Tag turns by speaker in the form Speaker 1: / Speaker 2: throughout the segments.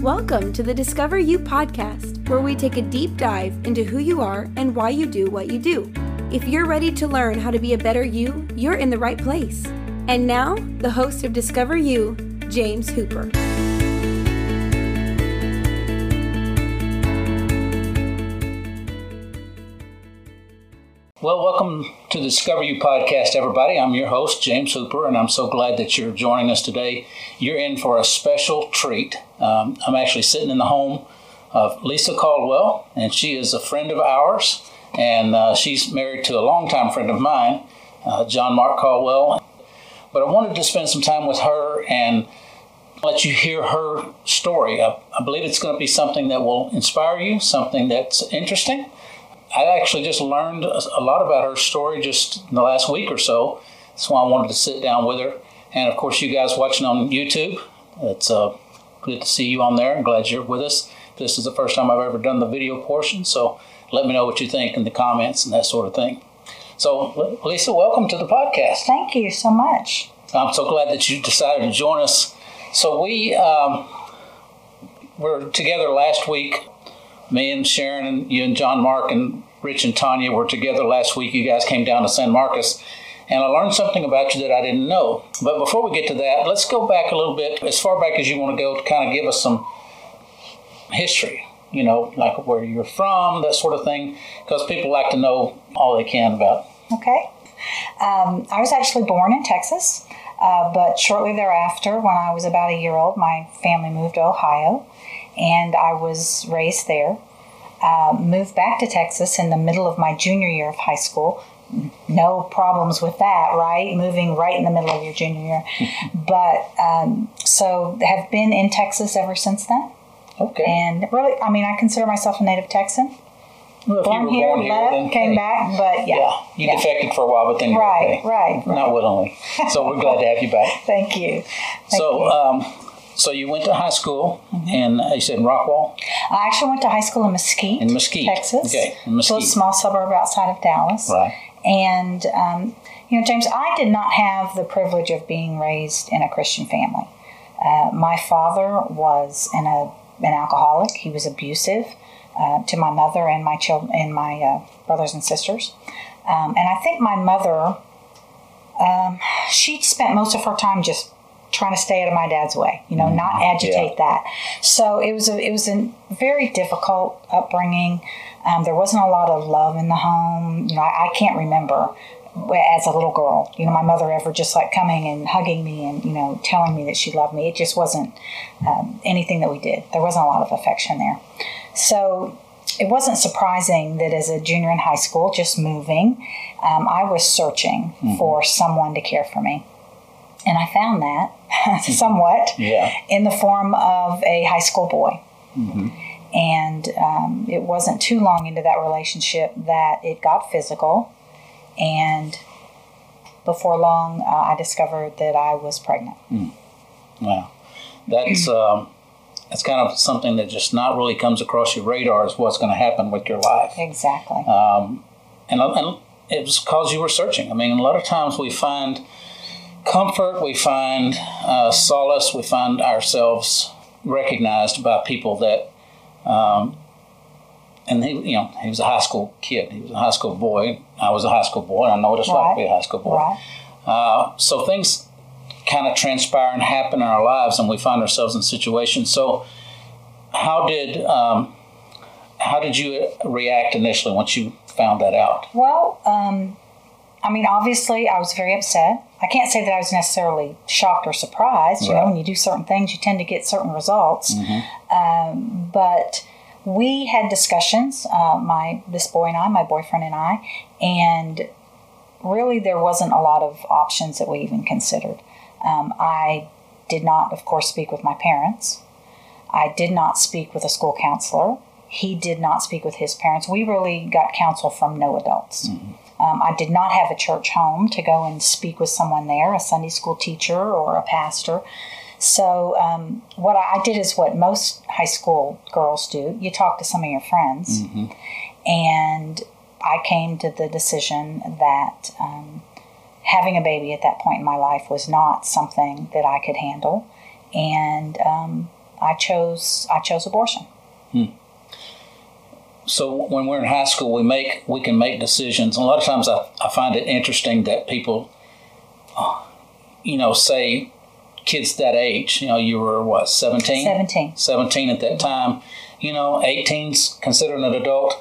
Speaker 1: Welcome to the Discover You podcast, where we take a deep dive into who you are and why you do what you do. If you're ready to learn how to be a better you, you're in the right place. And now, the host of Discover You, James Hooper.
Speaker 2: Well, welcome to the Discover You podcast, everybody. I'm your host, James Hooper, and I'm so glad that you're joining us today. You're in for a special treat. Um, I'm actually sitting in the home of Lisa Caldwell, and she is a friend of ours, and uh, she's married to a longtime friend of mine, uh, John Mark Caldwell. But I wanted to spend some time with her and let you hear her story. I, I believe it's going to be something that will inspire you, something that's interesting I actually just learned a lot about her story just in the last week or so. That's why I wanted to sit down with her. And of course, you guys watching on YouTube, it's uh, good to see you on there. I'm glad you're with us. This is the first time I've ever done the video portion, so let me know what you think in the comments and that sort of thing. So, Lisa, welcome to the podcast.
Speaker 3: Thank you so much.
Speaker 2: I'm so glad that you decided to join us. So, we um, were together last week me and Sharon and you and John Mark and Rich and Tanya were together last week. You guys came down to San Marcos, and I learned something about you that I didn't know. But before we get to that, let's go back a little bit, as far back as you want to go, to kind of give us some history. You know, like where you're from, that sort of thing, because people like to know all they can about.
Speaker 3: Okay. Um, I was actually born in Texas, uh, but shortly thereafter, when I was about a year old, my family moved to Ohio and I was raised there. Uh, moved back to Texas in the middle of my junior year of high school. No problems with that, right? Moving right in the middle of your junior year. but um, so have been in Texas ever since then.
Speaker 2: Okay.
Speaker 3: And really, I mean, I consider myself a native Texan.
Speaker 2: Well,
Speaker 3: born here, born here, left, then, came hey, back, but yeah.
Speaker 2: Yeah, you yeah. defected for a while, but then you're
Speaker 3: right,
Speaker 2: okay.
Speaker 3: right, right,
Speaker 2: Not willingly. So we're glad to have you back.
Speaker 3: Thank you.
Speaker 2: Thank so, you. Um, so you went to high school, mm-hmm. and uh, you said in Rockwall.
Speaker 3: I actually went to high school in Mesquite,
Speaker 2: in Mesquite,
Speaker 3: Texas.
Speaker 2: Okay, in Mesquite,
Speaker 3: a small suburb outside of Dallas.
Speaker 2: Right.
Speaker 3: And um, you know, James, I did not have the privilege of being raised in a Christian family. Uh, my father was an, a, an alcoholic. He was abusive uh, to my mother and my children and my uh, brothers and sisters. Um, and I think my mother, um, she spent most of her time just trying to stay out of my dad's way, you know, mm-hmm. not agitate yeah. that. So it was a it was a very difficult upbringing. Um, there wasn't a lot of love in the home. You know, I, I, can't remember as a little girl, you know, my mother ever just like coming and hugging me and you know telling me that she loved me. It just wasn't um, anything that we did. There wasn't a lot of affection there. So it wasn't surprising that as a junior in high school, just moving, um, I was searching mm-hmm. for someone to care for me. And I found that somewhat
Speaker 2: yeah.
Speaker 3: in the form of a high school boy.
Speaker 2: Mm-hmm.
Speaker 3: And um, it wasn't too long into that relationship that it got physical. And before long, uh, I discovered that I was pregnant.
Speaker 2: Mm. Wow. That's. Um, that's kind of something that just not really comes across your radar is what's going to happen with your life.
Speaker 3: Exactly.
Speaker 2: Um, and, and it was because you were searching. I mean, a lot of times we find comfort, we find uh, solace, we find ourselves recognized by people that, um, and he, you know, he was a high school kid. He was a high school boy. I was a high school boy. I know what it's right. like to be a high school boy.
Speaker 3: Right.
Speaker 2: Uh, so things kind of transpire and happen in our lives, and we find ourselves in situations. So, how did um, how did you react initially once you found that out?
Speaker 3: Well, um, I mean, obviously, I was very upset. I can't say that I was necessarily shocked or surprised. You right. know, when you do certain things, you tend to get certain results.
Speaker 2: Mm-hmm.
Speaker 3: Um, but we had discussions, uh, my this boy and I, my boyfriend and I, and really there wasn't a lot of options that we even considered. Um, I did not, of course, speak with my parents. I did not speak with a school counselor. He did not speak with his parents. We really got counsel from no adults.
Speaker 2: Mm-hmm.
Speaker 3: Um, I did not have a church home to go and speak with someone there, a Sunday school teacher or a pastor. So um, what I did is what most high school girls do: you talk to some of your friends,
Speaker 2: mm-hmm.
Speaker 3: and I came to the decision that um, having a baby at that point in my life was not something that I could handle, and um, I chose I chose abortion.
Speaker 2: So when we're in high school, we make we can make decisions. And a lot of times, I, I find it interesting that people, uh, you know, say kids that age. You know, you were what seventeen.
Speaker 3: 17.
Speaker 2: 17 at that time. You know, 18's considered an adult.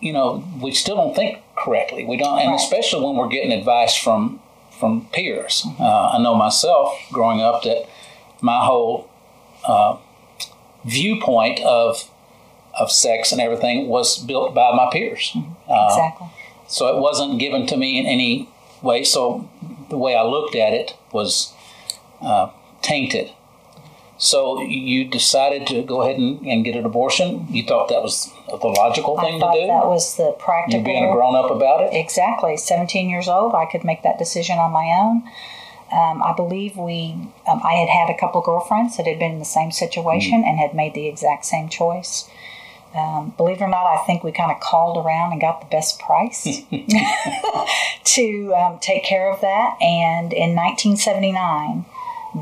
Speaker 2: You know, we still don't think correctly. We don't, and
Speaker 3: Right.
Speaker 2: especially when we're getting advice from from peers. Uh, I know myself growing up that my whole uh, viewpoint of of sex and everything was built by my peers. Uh,
Speaker 3: exactly.
Speaker 2: so it wasn't given to me in any way. So the way I looked at it was uh, tainted. So you decided to go ahead and, and get an abortion. You thought that was the logical
Speaker 3: I
Speaker 2: thing to do.
Speaker 3: that was the practical.
Speaker 2: you being a grown up about it.
Speaker 3: Exactly. 17 years old, I could make that decision on my own. Um, I believe we, um, I had had a couple girlfriends that had been in the same situation and had made the exact same choice. Um, believe it or not, I think we kind of called around and got the best price to um, take care of that. And in 1979,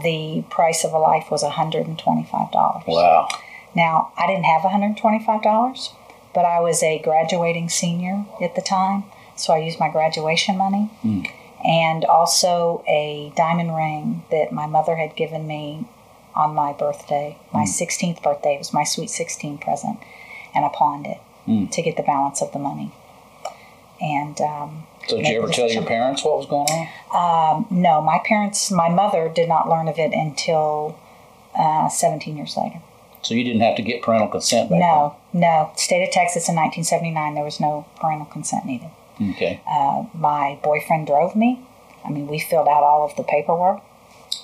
Speaker 3: the price of a life was $125.
Speaker 2: Wow.
Speaker 3: Now, I didn't have $125, but I was a graduating senior at the time, so I used my graduation money and also a diamond ring that my mother had given me on my birthday. My 16th birthday it was my sweet 16 present, and I pawned it to get the balance of the money. And um,
Speaker 2: So did you ever tell your parents what was going on?
Speaker 3: no, my parents, my mother did not learn of it until uh, 17 years later.
Speaker 2: So you didn't have to get parental consent back
Speaker 3: No, no. State of Texas in 1979, there was no parental consent needed.
Speaker 2: Okay.
Speaker 3: Uh, my boyfriend drove me. I mean, we filled out all of the paperwork.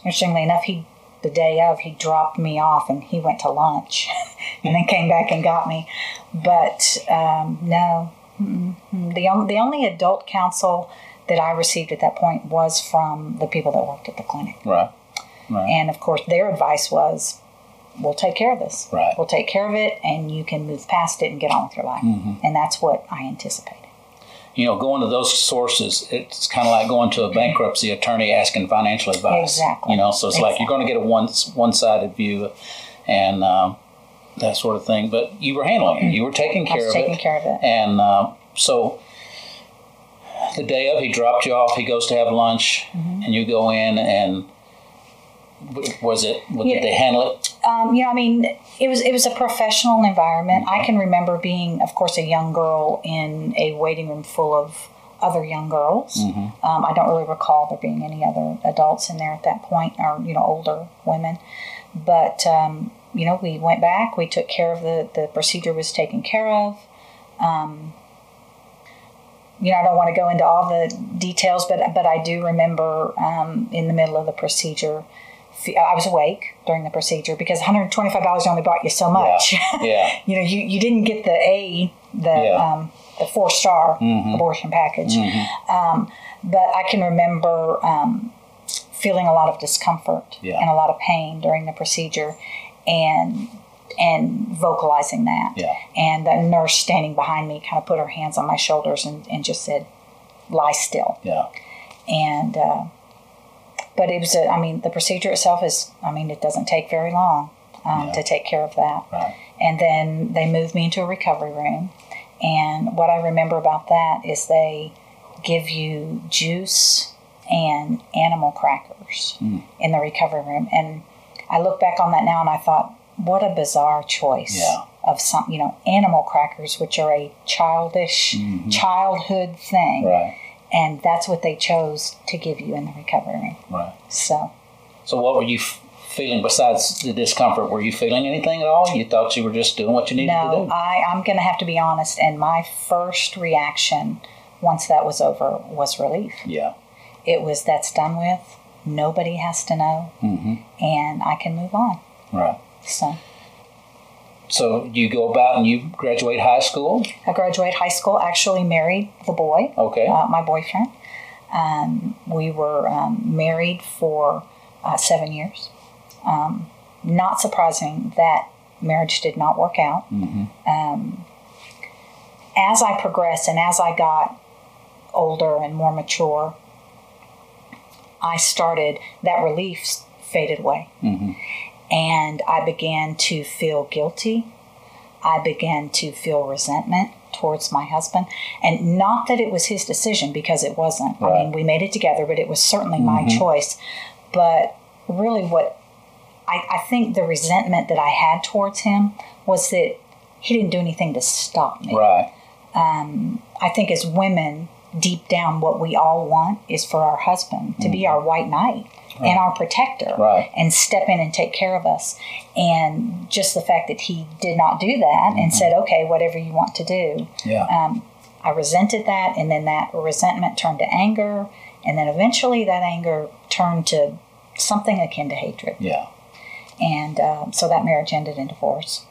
Speaker 3: Interestingly enough, he the day of he dropped me off and he went to lunch, and then came back and got me. But um, no, the on, the only adult counsel that I received at that point was from the people that worked at the clinic,
Speaker 2: Right. Right.
Speaker 3: and of course, their advice was, "We'll take care of this.
Speaker 2: Right.
Speaker 3: We'll take care of it, and you can move past it and get on with your life."
Speaker 2: Mm-hmm.
Speaker 3: And that's what I anticipated.
Speaker 2: You know, going to those sources, it's kind of like going to a bankruptcy attorney asking financial advice.
Speaker 3: Exactly.
Speaker 2: You know, so it's like you're going to get a one one sided view, and um, that sort of thing. But you were handling it. You were taking care of
Speaker 3: taking
Speaker 2: it.
Speaker 3: care of it.
Speaker 2: And uh, so the day of, he dropped you off. He goes to have lunch,
Speaker 3: Mm-hmm.
Speaker 2: and you go in and. Was it? Did they handle it?
Speaker 3: Um, you know, I mean, it was it was a professional environment. I can remember being, of course, a young girl in a waiting room full of other young girls. Um, I don't really recall there being any other adults in there at that point, or you know, older women. But um, you know, we went back. We took care of the the procedure was taken care of. Um, you know, I don't want to go into all the details, but but I do remember um, in the middle of the procedure, I was awake during the procedure because $125 only bought you so much.
Speaker 2: Yeah.
Speaker 3: you know, you, you didn't get the A, the
Speaker 2: Yeah.
Speaker 3: um, the four star abortion package. Um, but I can remember um, feeling a lot of discomfort
Speaker 2: Yeah.
Speaker 3: and a lot of pain during the procedure, and and vocalizing that.
Speaker 2: Yeah.
Speaker 3: And the nurse standing behind me kind of put her hands on my shoulders and, and just said, "Lie still."
Speaker 2: Yeah.
Speaker 3: and uh, but it was a, I mean the procedure itself is I mean it doesn't take very long um,
Speaker 2: Yeah.
Speaker 3: to take care of that
Speaker 2: Right.
Speaker 3: and then they moved me into a recovery room and what I remember about that is they give you juice and animal crackers in the recovery room and I look back on that now and I thought what a bizarre choice
Speaker 2: Yeah.
Speaker 3: of some you know animal crackers which are a childish childhood thing
Speaker 2: Right.
Speaker 3: And that's what they chose to give you in the recovery room.
Speaker 2: Right.
Speaker 3: So
Speaker 2: So, what were you f- feeling besides the discomfort? Were you feeling anything at all? You thought you were just doing what you needed to
Speaker 3: no,
Speaker 2: do?
Speaker 3: I, I'm going to have to be honest. And my first reaction, once that was over, was relief.
Speaker 2: yeah.
Speaker 3: It was that's done with. Nobody has to know,
Speaker 2: mm-hmm.
Speaker 3: and I can move on.
Speaker 2: Right.
Speaker 3: So
Speaker 2: So you go about and you graduate high school.
Speaker 3: I graduate high school. Actually, married the boy,
Speaker 2: Okay.
Speaker 3: uh, my boyfriend. Um, we were um, married for uh, seven years. Um, not surprising that marriage did not work out.
Speaker 2: hmm
Speaker 3: um, as I progressed and as I got older and more mature, I started that relief faded away,
Speaker 2: hmm
Speaker 3: And I began to feel guilty. I began to feel resentment towards my husband. And not that it was his decision, because it wasn't. I mean, we made it together, but it was certainly my mm-hmm. choice. But really, what I, I think the resentment that I had towards him was that he didn't do anything to stop me.
Speaker 2: Right.
Speaker 3: Um, I think as women, deep down, what we all want is for our husband to be our white knight and our protector
Speaker 2: Mm-hmm. Right.
Speaker 3: and step in and take care of us. And just the fact that he did not do that
Speaker 2: Mm-hmm.
Speaker 3: and said, okay, whatever you want to do,
Speaker 2: Yeah.
Speaker 3: um, I resented that. And then that resentment turned to anger. And then eventually that anger turned to something akin to hatred.
Speaker 2: yeah.
Speaker 3: And um, so that marriage ended in divorce.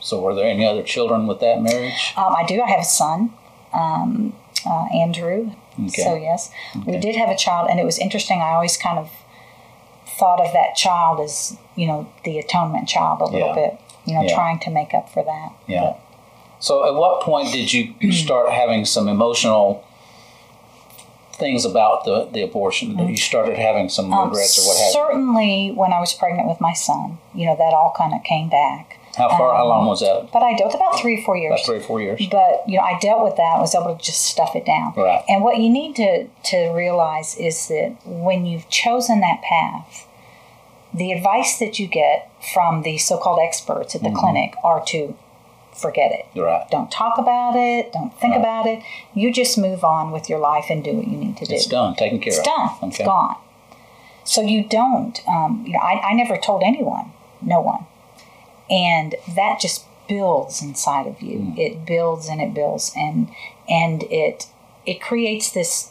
Speaker 2: So, were there any other children with that marriage?
Speaker 3: Um, I do. I have a son, um, uh, Andrew.
Speaker 2: Okay.
Speaker 3: So yes, we did have a child, and it was interesting. I always kind of thought of that child as you know the atonement child a little
Speaker 2: Yeah.
Speaker 3: bit. You know,
Speaker 2: Yeah.
Speaker 3: trying to make up for that.
Speaker 2: Yeah. So, at what point did you start having some emotional things about the, the abortion? You started having some
Speaker 3: Um,
Speaker 2: regrets or what have you?
Speaker 3: certainly, when I was pregnant with my son, you know that all kind of came back.
Speaker 2: How far? how long was that?
Speaker 3: But I dealt with about three or four years.
Speaker 2: About three or four years.
Speaker 3: but you know i dealt with that was able to just stuff it down
Speaker 2: Right.
Speaker 3: and what you need to to realize is that when you've chosen that path the advice that you get from the so-called experts at the clinic are to forget it
Speaker 2: Right.
Speaker 3: don't talk about it don't think
Speaker 2: Right.
Speaker 3: about it you just move on with your life and do what you need to do
Speaker 2: It's done. Taken care of.
Speaker 3: it's
Speaker 2: of.
Speaker 3: done it's gone so you don't um, you know I, I never told anyone no one and that just builds inside of you
Speaker 2: Hmm.
Speaker 3: it builds and it builds and and it it creates this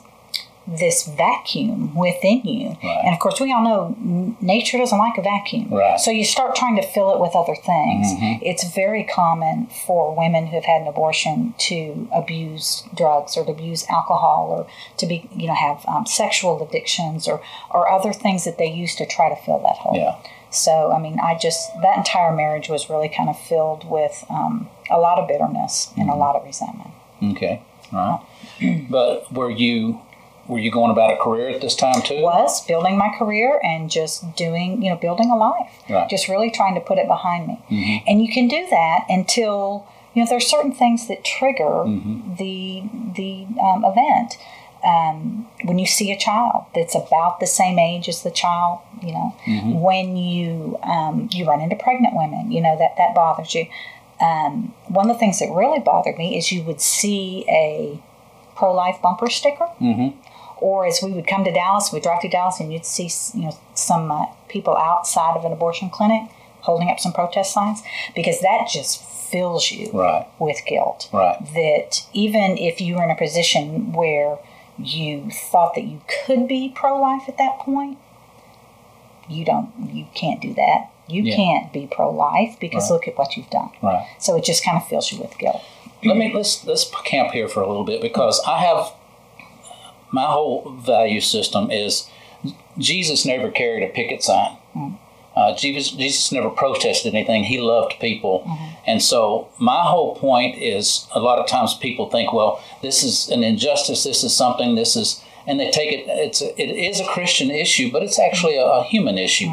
Speaker 3: this vacuum within you
Speaker 2: Right.
Speaker 3: and of course we all know nature doesn't like a vacuum
Speaker 2: Right.
Speaker 3: so you start trying to fill it with other things
Speaker 2: Mhm.
Speaker 3: it's very common for women who have had an abortion to abuse drugs or to abuse alcohol or to be you know have um, sexual addictions or or other things that they use to try to fill that hole
Speaker 2: Yeah.
Speaker 3: So, I mean, I just, that entire marriage was really kind of filled with um, a lot of bitterness and a lot of resentment.
Speaker 2: Okay. All right. but were you were you going about a career at this time too?
Speaker 3: Was building my career and just doing, you know, building a life.
Speaker 2: Right.
Speaker 3: Just really trying to put it behind me. And you can do that until, you know, there's certain things that trigger the, the um, event. Um, when you see a child that's about the same age as the child, you know, when you um, you run into pregnant women, you know that that bothers you. Um, one of the things that really bothered me is you would see a pro-life bumper sticker,
Speaker 2: Mm-hmm.
Speaker 3: or as we would come to Dallas, we'd drive to Dallas, and you'd see you know some uh, people outside of an abortion clinic holding up some protest signs because that just fills you
Speaker 2: Right.
Speaker 3: with guilt
Speaker 2: Right.
Speaker 3: that even if you were in a position where you thought that you could be pro-life at that point you don't you can't do that you
Speaker 2: Yeah.
Speaker 3: can't be pro-life because
Speaker 2: Right.
Speaker 3: look at what you've done
Speaker 2: Right.
Speaker 3: so it just kind of fills you with guilt
Speaker 2: Let me let's let's camp here for a little bit because I have my whole value system is Jesus never carried a picket sign. Mm. Uh, Jesus Jesus never protested anything. He loved people, and so my whole point is a lot of times people think, well, this is an injustice. This is something. This is, and they take it. It's a, it is a Christian issue, but it's actually a, a human issue.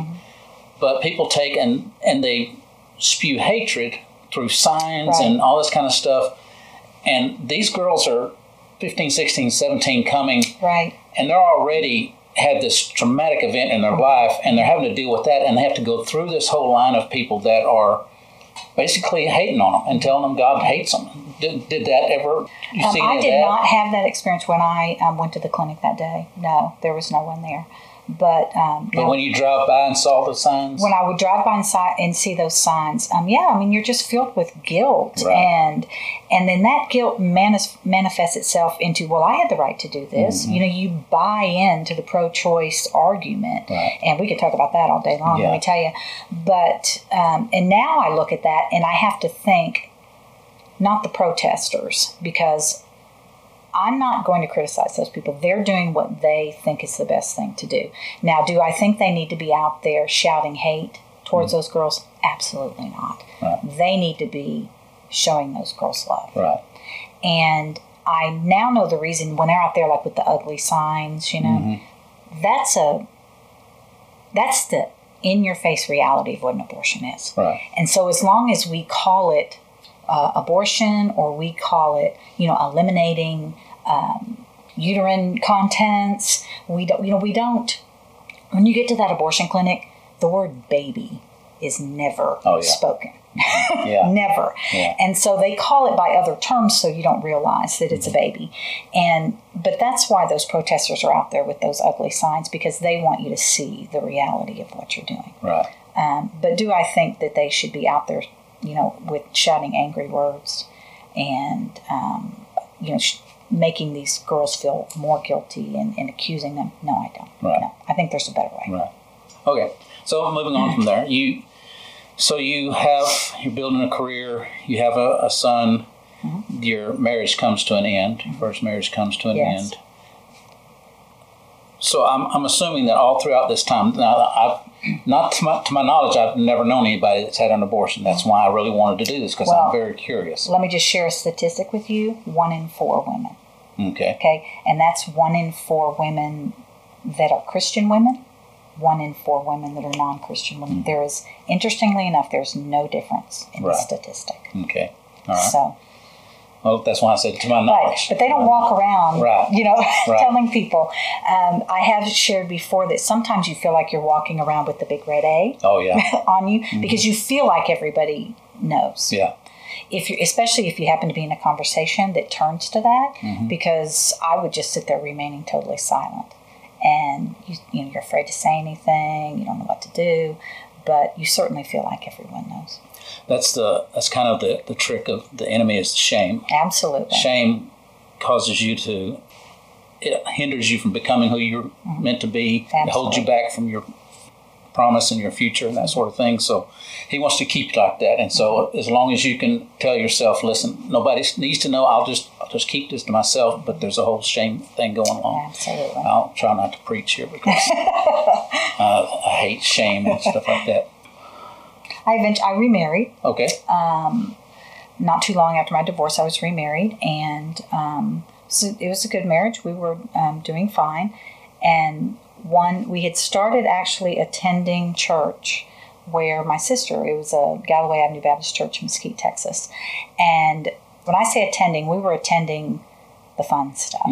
Speaker 2: But people take and and they spew hatred through signs
Speaker 3: Right.
Speaker 2: and all this kind of stuff. And these girls are 15, 16, 17 coming,
Speaker 3: right
Speaker 2: and they're already had this traumatic event in their life, and they're having to deal with that, and they have to go through this whole line of people that are basically hating on them and telling them God hates them. Did, did that ever? You
Speaker 3: um,
Speaker 2: see
Speaker 3: i did not have that experience when i um, went to the clinic that day no there was no one there but um,
Speaker 2: But
Speaker 3: now-
Speaker 2: when you drive by and saw the signs,
Speaker 3: when I would drive by and, si- and see those signs, um, yeah, I mean, you're just filled with guilt,
Speaker 2: Right.
Speaker 3: and and then that guilt manis- manifests itself into, well, I had the right to do this.
Speaker 2: Mm-hmm.
Speaker 3: You know, you buy into the pro-choice argument,
Speaker 2: Right.
Speaker 3: and we could talk about that all day long.
Speaker 2: Yeah.
Speaker 3: Let me tell you, but um, and now I look at that and I have to think, not the protesters, because I'm not going to criticize those people. They're doing what they think is the best thing to do. Now, do I think they need to be out there shouting hate towards mm. those girls? Absolutely not.
Speaker 2: Right.
Speaker 3: They need to be showing those girls love.
Speaker 2: right?
Speaker 3: And I now know the reason when they're out there, like with the ugly signs, you know, mm-hmm. that's a that's the in your face reality of what an abortion is.
Speaker 2: Right.
Speaker 3: And so, as long as we call it uh, abortion or we call it, you know, eliminating um, uterine contents, we don't, you know, we don't. When you get to that abortion clinic, the word baby is never
Speaker 2: Oh, yeah.
Speaker 3: spoken.
Speaker 2: Yeah.
Speaker 3: Never.
Speaker 2: Yeah.
Speaker 3: And so they call it by other terms so you don't realize that it's a baby. And but that's why those protesters are out there with those ugly signs because they want you to see the reality of what you're doing.
Speaker 2: Right.
Speaker 3: Um, but do I think that they should be out there, you know, with shouting angry words and um, you know sh- making these girls feel more guilty and, and accusing them? No, I don't.
Speaker 2: Right.
Speaker 3: No, I think there's a better way.
Speaker 2: Right. Okay. So moving on from there, you so you have you're building a career. You have a, a son. Your marriage comes to an end. Your first marriage comes to an
Speaker 3: Yes.
Speaker 2: end. So I'm, I'm assuming that all throughout this time, now I've not to my, to my knowledge, I've never known anybody that's had an abortion. That's why I really wanted to do this because
Speaker 3: Well-
Speaker 2: I'm very curious.
Speaker 3: Let me just share a statistic with you: one in four women.
Speaker 2: Okay.
Speaker 3: Okay, and that's one in four women that are Christian women, one in four women that are non-Christian women. Mm. There is, interestingly enough, there's no difference in
Speaker 2: Right.
Speaker 3: the statistic.
Speaker 2: Okay. All right.
Speaker 3: So,
Speaker 2: Well, that's why I said to my
Speaker 3: right,
Speaker 2: knowledge.
Speaker 3: but they don't walk around,
Speaker 2: Right.
Speaker 3: you know,
Speaker 2: Right.
Speaker 3: telling people. Um, I have shared before that sometimes you feel like you're walking around with the big red A
Speaker 2: Oh yeah.
Speaker 3: on you because you feel like everybody knows.
Speaker 2: Yeah.
Speaker 3: if you especially if you happen to be in a conversation that turns to that
Speaker 2: Mm-hmm.
Speaker 3: because i would just sit there remaining totally silent and you, you know you're afraid to say anything you don't know what to do but you certainly feel like everyone knows
Speaker 2: That's the that's kind of the, the trick of the enemy is shame.
Speaker 3: absolutely
Speaker 2: Shame causes you to it hinders you from becoming who you're meant to be. It holds you back from your promise and your future and that sort of thing. So he wants to keep you like that. And so as long as you can tell yourself, listen, nobody needs to know. I'll just I'll just keep this to myself. But there's a whole shame thing going on.
Speaker 3: absolutely
Speaker 2: I'll try not to preach here because uh, I hate shame and stuff like that.
Speaker 3: I eventually i remarried
Speaker 2: Okay.
Speaker 3: Um, not too long after my divorce, I was remarried, and um, so it was a good marriage. We were um, doing fine, and one we had started actually attending church where my sister. It was a Galloway Avenue Baptist Church in Mesquite, Texas, and when I say attending, we were attending the fun stuff.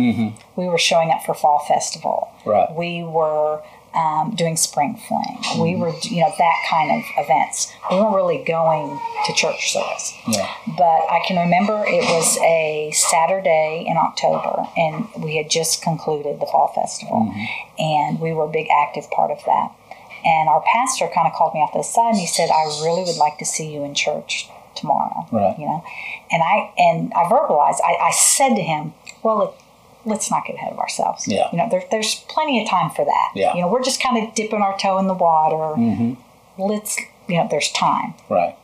Speaker 3: We were showing up for fall festival.
Speaker 2: Right.
Speaker 3: We were um, doing spring fling. We were, you know, that kind of events. We weren't really going to church service
Speaker 2: Yeah.
Speaker 3: but I can remember it was a Saturday in October, and we had just concluded the fall festival, and we were a big active part of that. And our pastor kind of called me off to the side, and he said, "I really would like to see you in church tomorrow."
Speaker 2: Right.
Speaker 3: You know, and I and I verbalized. I, I said to him, "Well, let, let's not get ahead of ourselves.
Speaker 2: Yeah.
Speaker 3: You know, there, there's plenty of time for that.
Speaker 2: Yeah.
Speaker 3: You know, we're just kind of dipping our toe in the water. Mm-hmm. Let's, you know, there's time."
Speaker 2: Right.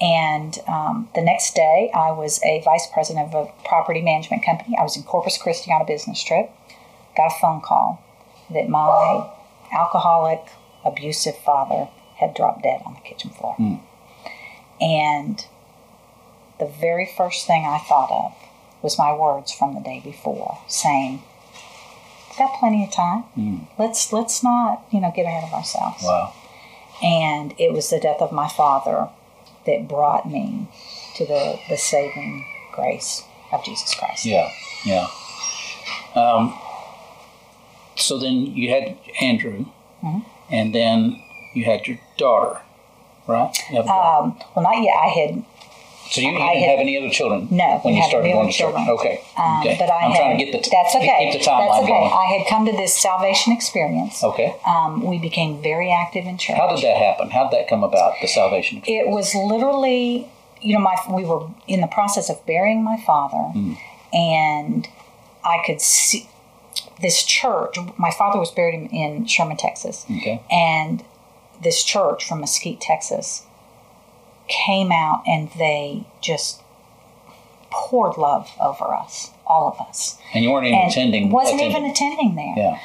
Speaker 3: And um, the next day, I was a vice president of a property management company. I was in Corpus Christi on a business trip. Got a phone call that my alcoholic, abusive father had dropped dead on the kitchen floor. And the very first thing I thought of was my words from the day before, saying, "We've got plenty of time. Let's let's not you know get ahead of ourselves."
Speaker 2: Wow.
Speaker 3: and it was the death of my father that brought me to the, the saving grace of Jesus Christ.
Speaker 2: Yeah, yeah. Um, so then you had Andrew,
Speaker 3: Mm-hmm.
Speaker 2: and then you had your daughter, right? You daughter.
Speaker 3: Um, well, not yet. I had,
Speaker 2: so you,
Speaker 3: I
Speaker 2: didn't
Speaker 3: had-
Speaker 2: have any other children
Speaker 3: No,
Speaker 2: when you started going to church. Okay,
Speaker 3: um,
Speaker 2: okay.
Speaker 3: but I
Speaker 2: I'm
Speaker 3: had.
Speaker 2: trying to get the t-
Speaker 3: that's okay.
Speaker 2: keep the timeline
Speaker 3: that's okay.
Speaker 2: going.
Speaker 3: I had come to this salvation experience.
Speaker 2: Okay.
Speaker 3: Um, we became very active in church.
Speaker 2: How did that happen? How did that come about? The salvation.
Speaker 3: it was literally you know my we were in the process of burying my father and i could see this church my father was buried in, in sherman texas
Speaker 2: Okay.
Speaker 3: and this church from mesquite texas came out and they just poured love over us all of us
Speaker 2: And you weren't even
Speaker 3: and
Speaker 2: attending.
Speaker 3: wasn't
Speaker 2: attending.
Speaker 3: even attending there
Speaker 2: Yeah.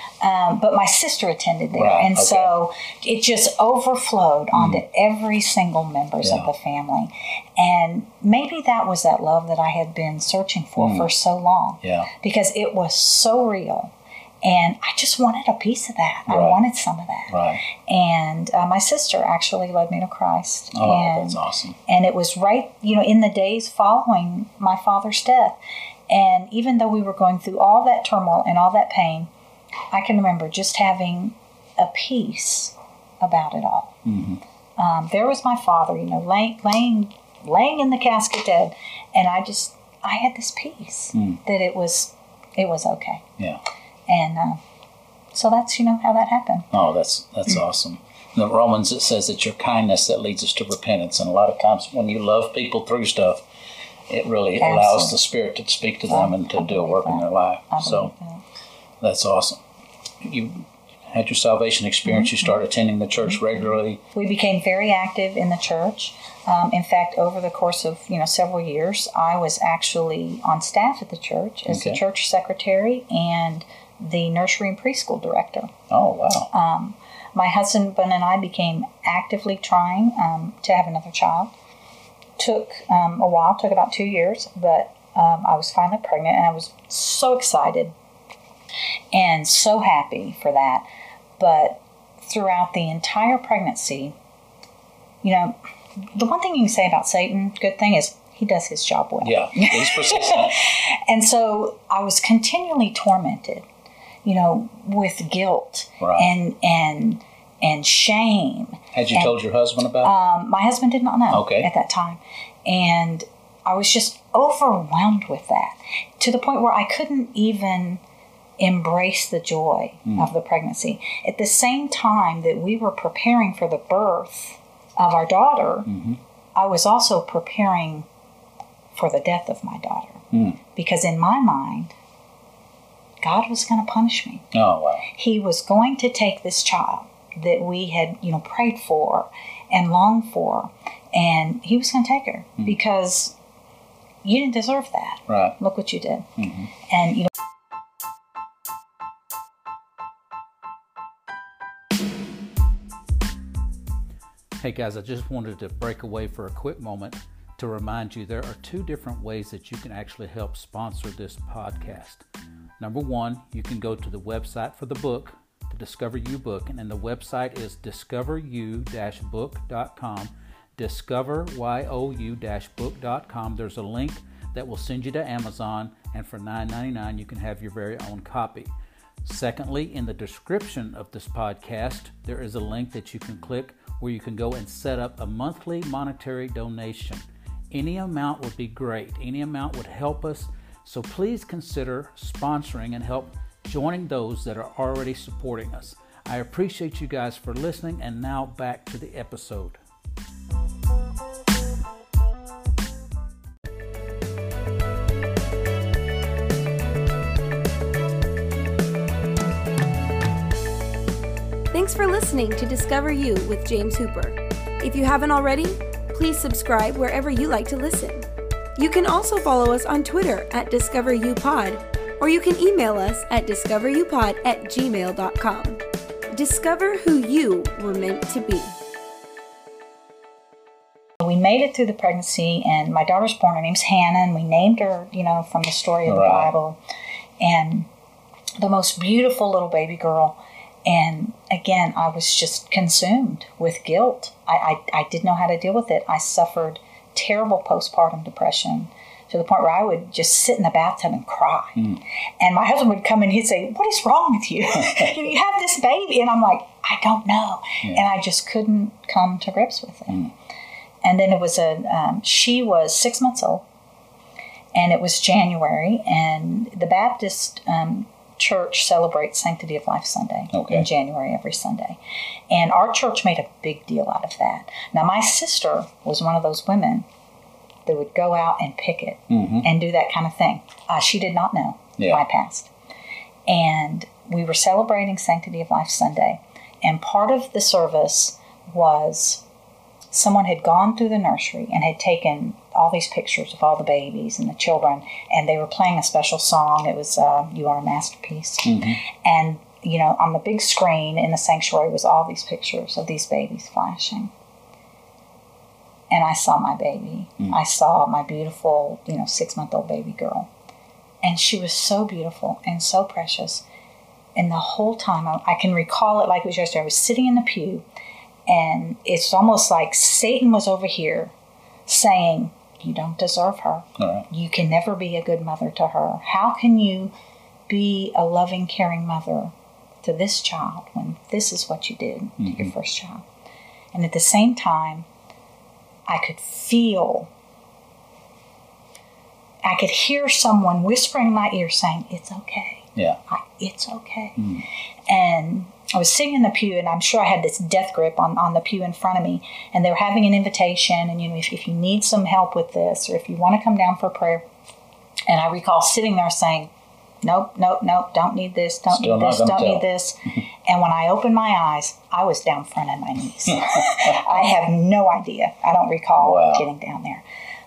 Speaker 3: um, but my sister attended there,
Speaker 2: Right,
Speaker 3: and
Speaker 2: okay.
Speaker 3: so it just overflowed onto every single members
Speaker 2: Mm. Yeah.
Speaker 3: of the family, and maybe that was that love that I had been searching for
Speaker 2: Mm.
Speaker 3: for so long,
Speaker 2: Yeah.
Speaker 3: because it was so real, And I just wanted a piece of that. I wanted some of that.
Speaker 2: Right.
Speaker 3: And uh, my sister actually led me to Christ.
Speaker 2: Oh,
Speaker 3: and,
Speaker 2: that's awesome.
Speaker 3: and it was right, you know, in the days following my father's death. And even though we were going through all that turmoil and all that pain, I can remember just having a peace about it all. Um, there was my father, you know, laying, laying, laying in the casket dead, and I just, I had this peace that it was, it was okay.
Speaker 2: Yeah.
Speaker 3: And uh, so that's, you know, how that happened.
Speaker 2: Oh, that's that's awesome. In the Romans, it says it's your kindness that leads us to repentance, and a lot of times when you love people through stuff, it really allows the Spirit to speak to them and to do a work in their life. So
Speaker 3: that.
Speaker 2: that's awesome. You had your salvation experience. You
Speaker 3: Mm-hmm.
Speaker 2: started attending the church regularly.
Speaker 3: we became very active in the church. Um, in fact, over the course of you know several years, I was actually on staff at the church as the church secretary and the nursery and preschool director.
Speaker 2: Oh wow!
Speaker 3: Uh, My husband Ben and I became actively trying um, to have another child. Took um, a while, took about two years, but um, I was finally pregnant, and I was so excited and so happy for that. But throughout the entire pregnancy, you know, the one thing you can say about Satan, good thing is he does his job well.
Speaker 2: yeah, he's persistent.
Speaker 3: And so I was continually tormented, you know, with guilt
Speaker 2: Right.
Speaker 3: and and and shame.
Speaker 2: Had you
Speaker 3: And-
Speaker 2: told your husband about? it?
Speaker 3: Um, my husband did not know
Speaker 2: Okay.
Speaker 3: at that time, and I was just overwhelmed with that to the point where I couldn't even embrace the joy
Speaker 2: Hmm.
Speaker 3: of the pregnancy. At the same time that we were preparing for the birth of our daughter,
Speaker 2: Mm-hmm.
Speaker 3: I was also preparing for the death of my daughter
Speaker 2: Hmm.
Speaker 3: because in my mind, God was going to punish me
Speaker 2: oh wow!
Speaker 3: he was going to take this child that we had you know prayed for and longed for and he was going to take her hmm. because you didn't deserve that
Speaker 2: Right.
Speaker 3: look what you did mm-hmm. and you know
Speaker 4: Hey guys, I just wanted to break away for a quick moment to remind you there are two different ways that you can actually help sponsor this podcast. Number one, you can go to the website for the book, the Discover You book, and the website is discoveryou-book.com. Discoveryou-book.com. There's a link that will send you to Amazon, and for $9.99 you can have your very own copy. Secondly, in the description of this podcast, there is a link that you can click where you can go and set up a monthly monetary donation. Any amount would be great, any amount would help us. So please consider sponsoring and help joining those that are already supporting us. I appreciate you guys for listening, and now back to the episode.
Speaker 1: Thanks for listening to Discover You with James Hooper. If you haven't already, please subscribe wherever you like to listen. You can also follow us on Twitter at DiscoverUPod, or you can email us at discoverupod at gmail.com. Discover who you were meant to be.
Speaker 3: we made it through the pregnancy and my daughter's born. Her name's hannah and we named her you know from the story of the bible. And the most beautiful little baby girl. And again i was just consumed with guilt. I, I, I didn't know how to deal with it. I suffered terrible postpartum depression to the point where i would just sit in the bathtub and cry. And my husband would come in and he'd say what is wrong with you? You have this baby. And i'm like i don't know. And i just couldn't come to grips with it. And then it was a um, she was six months old and it was january and the baptist um, church celebrates sanctity of life sunday
Speaker 2: Okay.
Speaker 3: in january every sunday. And our church made a big deal out of that. Now my sister was one of those women that would go out and picket and do that kind of thing. Uh, she did not know
Speaker 2: Yeah.
Speaker 3: my past. And we were celebrating sanctity of life sunday. And part of the service was someone had gone through the nursery and had taken all these pictures of all the babies and the children, and they were playing a special song. It was uh, "You Are a Masterpiece," and you know, on the big screen in the sanctuary was all these pictures of these babies flashing. And I saw my baby. I saw my beautiful, you know, six month old baby girl. And she was so beautiful and so precious. and the whole time I, I can recall it like it was yesterday. I was sitting in the pew, and it's almost like Satan was over here saying, You don't deserve her.
Speaker 2: Right.
Speaker 3: You can never be a good mother to her. How can you be a loving, caring mother to this child when this is what you did to your mm-hmm. first child? And at the same time, I could feel, I could hear someone whispering in my ear saying, It's okay.
Speaker 2: Yeah.
Speaker 3: I, it's okay. Mm. And I was sitting in the pew, and I'm sure I had this death grip on, on the pew in front of me. And they were having an invitation, and you know, if, if you need some help with this, or if you want to come down for prayer. And I recall sitting there saying, Nope, nope, nope, don't need this, don't
Speaker 2: Still
Speaker 3: need this, don't
Speaker 2: tell.
Speaker 3: need this. and when I opened my eyes, I was down front on my knees. I have no idea. I don't recall
Speaker 2: Wow.
Speaker 3: getting down there.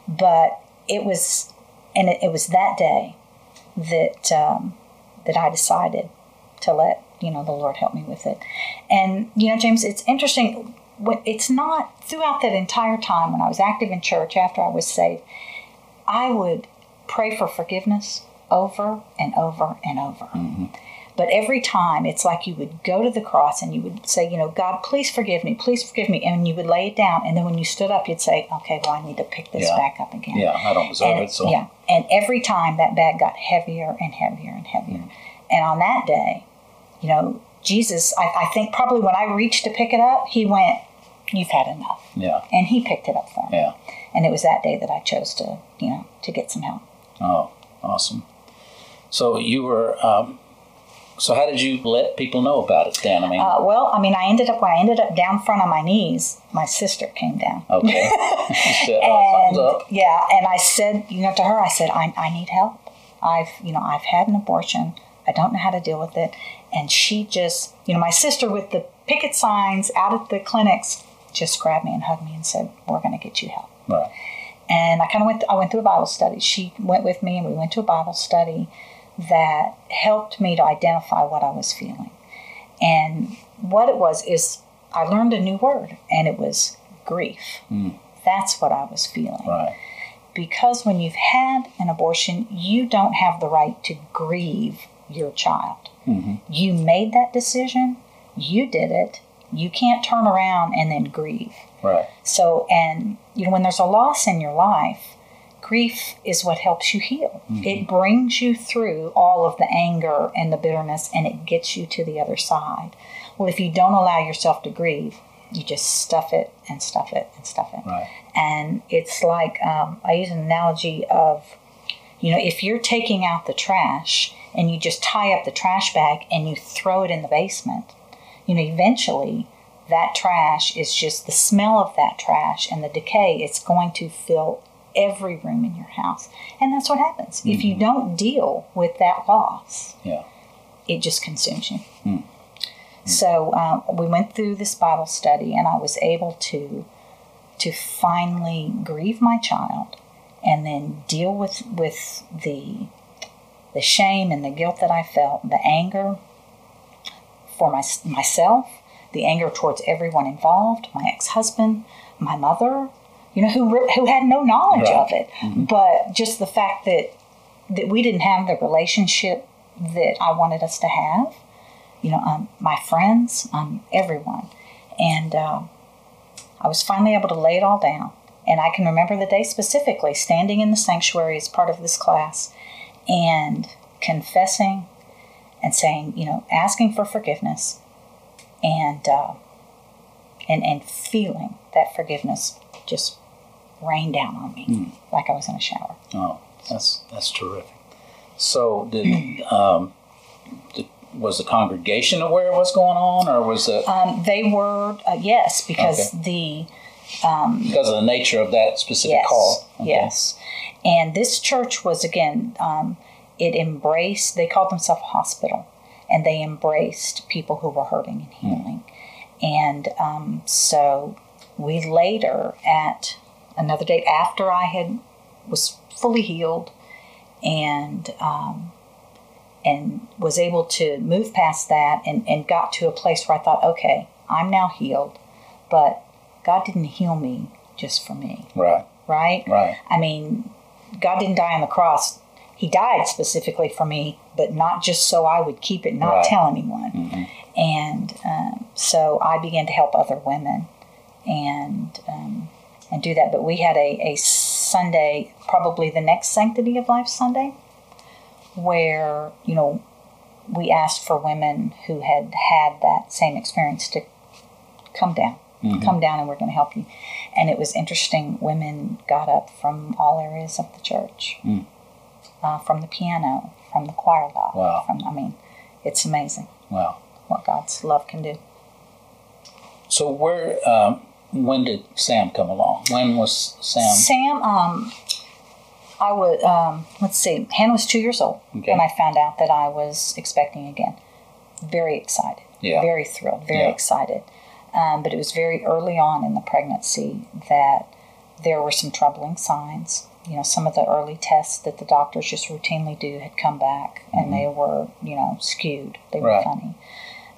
Speaker 3: But it was, and it, it was that day that um, that I decided to let you know the Lord help me with it. And you know, James, it's interesting. It's not throughout that entire time when I was active in church after I was saved, I would pray for forgiveness over and over and over. But every time, it's like you would go to the cross and you would say, you know, God, please forgive me, please forgive me. And you would lay it down. And then when you stood up, you'd say, okay, well, I need to pick this
Speaker 2: Yeah.
Speaker 3: back up again.
Speaker 2: Yeah. I don't deserve
Speaker 3: And,
Speaker 2: it. So
Speaker 3: Yeah. And every time that bag got heavier and heavier and heavier.
Speaker 2: Mm.
Speaker 3: And on that day, you know, Jesus, I, I think probably when I reached to pick it up, he went, You've had enough.
Speaker 2: yeah.
Speaker 3: And he picked it up for me.
Speaker 2: Yeah.
Speaker 3: And it was that day that I chose to, you know, to get some help.
Speaker 2: Oh, awesome. So you were. Um, so how did you let people know about it, Dan? I mean,
Speaker 3: Uh, well, I mean, I ended up, when I ended up down front on my knees, my sister came down.
Speaker 2: okay. Said, oh,
Speaker 3: and yeah, and I said, you know, to her, I said, I, I need help. I've, you know, I've had an abortion. I don't know how to deal with it. And she just, you know, my sister with the picket signs out at the clinics just grabbed me and hugged me and said, "We're going to get you help."
Speaker 2: Right.
Speaker 3: And I kind of went. I went through a Bible study. She went with me, and we went to a Bible study that helped me to identify what I was feeling. And what it was is I learned a new word, and it was grief. Hmm. That's what I was feeling.
Speaker 2: Right.
Speaker 3: Because when you've had an abortion, you don't have the right to grieve your child. You made that decision, you did it, you can't turn around and then grieve.
Speaker 2: Right.
Speaker 3: So, and you know, when there's a loss in your life, grief is what helps you heal. It brings you through all of the anger and the bitterness and it gets you to the other side. Well, if you don't allow yourself to grieve, you just stuff it and stuff it and stuff it.
Speaker 2: Right.
Speaker 3: And it's like, um, I use an analogy of, you know, if you're taking out the trash and you just tie up the trash bag and you throw it in the basement, you know, eventually that trash is just the smell of that trash and the decay, it's going to fill every room in your house. And that's what happens. If you mm-hmm. don't deal with that loss,
Speaker 2: Yeah.
Speaker 3: it just consumes you. Hmm. Hmm. So um, we went through this Bible study, and I was able to to finally grieve my child, and then deal with with the the shame and the guilt that I felt, the anger for my, myself, the anger towards everyone involved, my ex husband, my mother, you know, who who had no knowledge
Speaker 2: Right.
Speaker 3: of it, but just the fact that that we didn't have the relationship that I wanted us to have. You know, um, my friends, um, everyone, and um, I was finally able to lay it all down. And I can remember the day specifically, standing in the sanctuary as part of this class, and confessing and saying, you know, asking for forgiveness, and uh, and and feeling that forgiveness just rain down on me like I was in a shower.
Speaker 2: Oh, that's that's terrific. So did um, did, was the congregation aware of what's going on, or was it
Speaker 3: Um, they were uh, yes because the Um,
Speaker 2: because of the nature of that specific
Speaker 3: yes
Speaker 2: call? Okay.
Speaker 3: yes, and this church was again um, it embraced they called themselves a hospital and they embraced people who were hurting and healing, and um, so we later at another date after I had was fully healed and um, and was able to move past that and, and got to a place where I thought, okay, I'm now healed, but God didn't heal me just for me,
Speaker 2: Right.
Speaker 3: right?
Speaker 2: Right.
Speaker 3: I mean, God didn't die on the cross he died specifically for me, but not just so I would keep it, not
Speaker 2: Right.
Speaker 3: tell anyone. And um, so I began to help other women and um, and do that. But we had a, a Sunday, probably the next Sanctity of Life Sunday, where you know we asked for women who had had that same experience to come down, come down, and we're going to help you. And it was interesting. Women got up from all areas of the church, uh, from the piano, from the choir loft.
Speaker 2: Wow.
Speaker 3: From I mean, it's amazing
Speaker 2: Wow.
Speaker 3: what God's love can do.
Speaker 2: So where, um, when did Sam come along? When was Sam?
Speaker 3: Sam, um, I was, um, let's see, Hannah was two years old
Speaker 2: Okay.
Speaker 3: when I found out that I was expecting again. Very excited.
Speaker 2: Yeah.
Speaker 3: Very thrilled, very
Speaker 2: Yeah.
Speaker 3: excited. Um, but it was very early on in the pregnancy that there were some troubling signs. You know, some of the early tests that the doctors just routinely do had come back and they were, you know, skewed. They were
Speaker 2: Right.
Speaker 3: funny.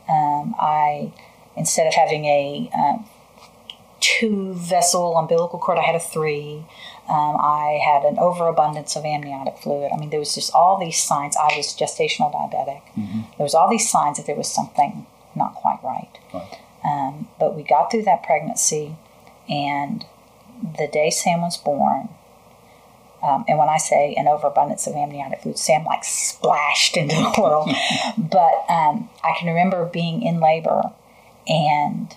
Speaker 3: Um, I, instead of having a um, two vessel umbilical cord, I had a three. Um, I had an overabundance of amniotic fluid. I mean, there was just all these signs. I was gestational diabetic. There was all these signs that there was something not quite right.
Speaker 2: Right.
Speaker 3: Um, but we got through that pregnancy, and the day Sam was born, um, and when I say an overabundance of amniotic fluid, Sam like splashed into the world. but um, I can remember being in labor and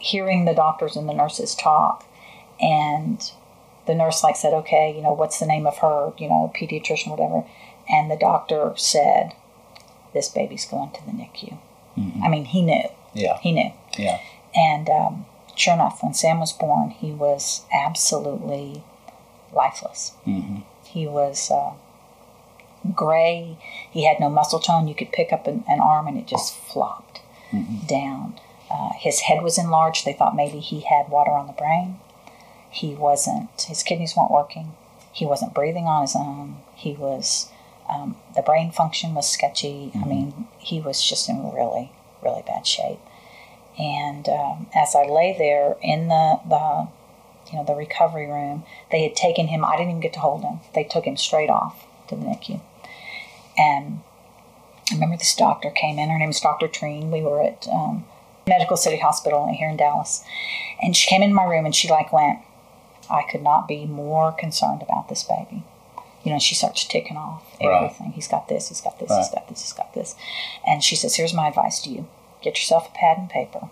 Speaker 3: hearing the doctors and the nurses talk, and the nurse like said, "Okay, you know, what's the name of her, you know, pediatrician, whatever," and the doctor said, "This baby's going to the NICU." I mean, he knew.
Speaker 2: Yeah.
Speaker 3: He knew.
Speaker 2: Yeah.
Speaker 3: And um, sure enough, when Sam was born, he was absolutely lifeless.
Speaker 2: hmm
Speaker 3: He was uh, gray. He had no muscle tone. You could pick up an, an arm and it just flopped down. Uh, his head was enlarged. They thought maybe he had water on the brain. He wasn't, his kidneys weren't working. He wasn't breathing on his own. He was, um, the brain function was sketchy. I mean, he was just in really, really bad shape. And um, as I lay there in the, the, you know, the recovery room, they had taken him. I didn't even get to hold him. They took him straight off to the NICU. And I remember this doctor came in. Her name was Dr. Treen. We were at um, Medical City Hospital here in Dallas, and she came in my room and she like went, "I could not be more concerned about this baby." You know, she starts ticking off
Speaker 2: Right.
Speaker 3: everything. He's got this. He's got this. He's got this. He's got this. And she says, "Here's my advice to you: get yourself a pad and paper.